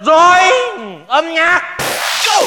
Rồi Âm nhạc Go.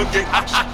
looking.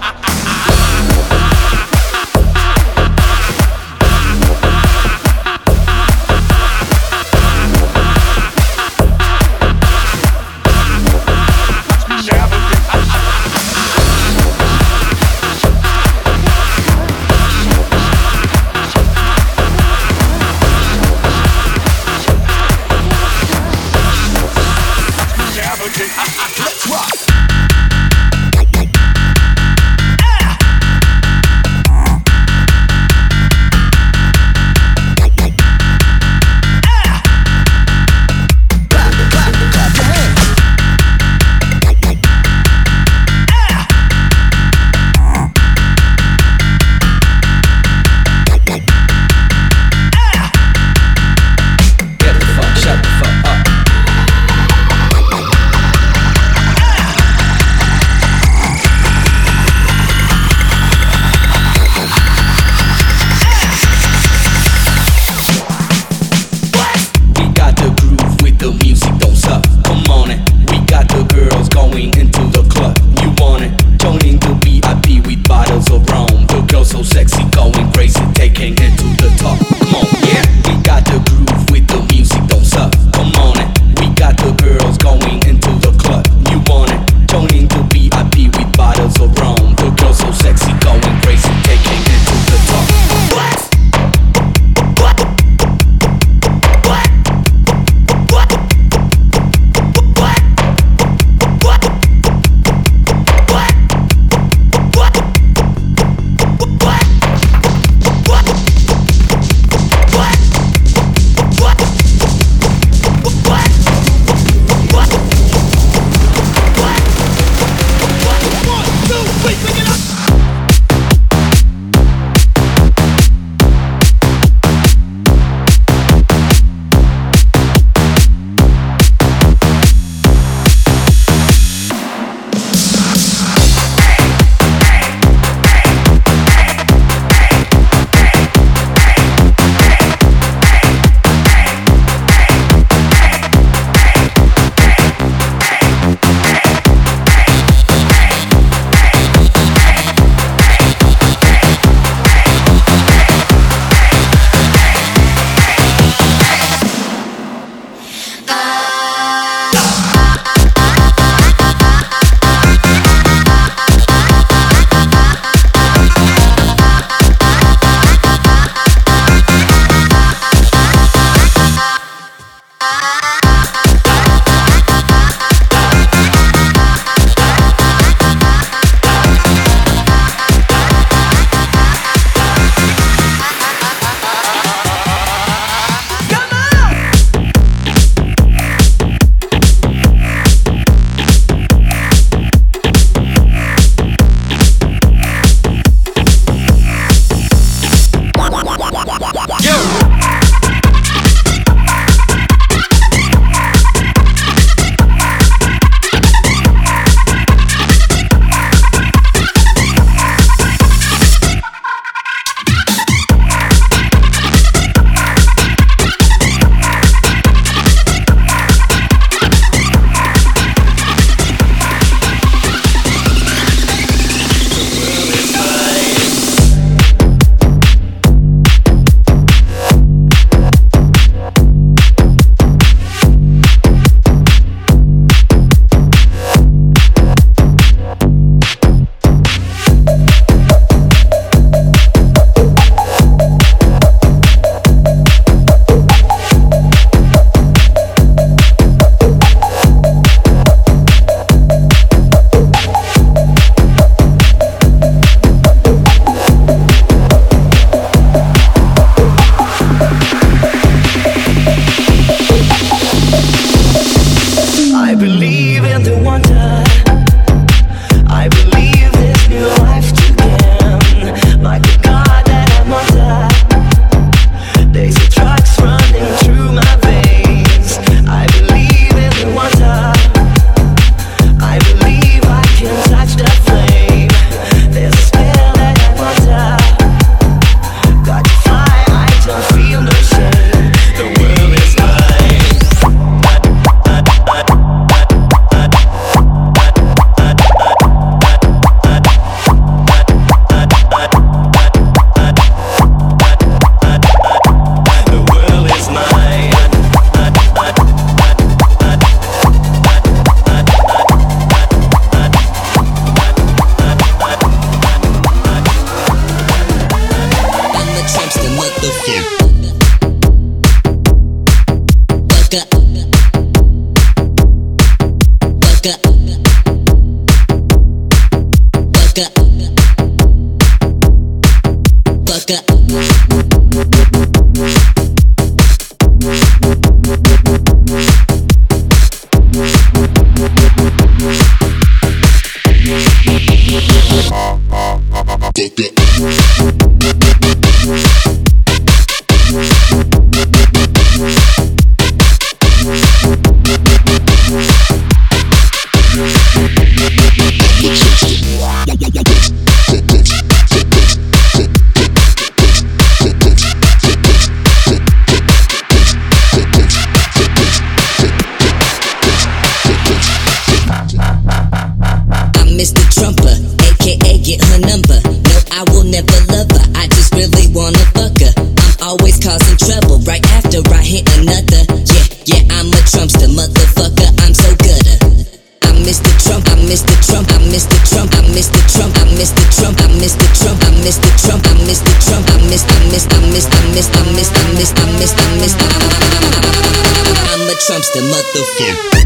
the fuck?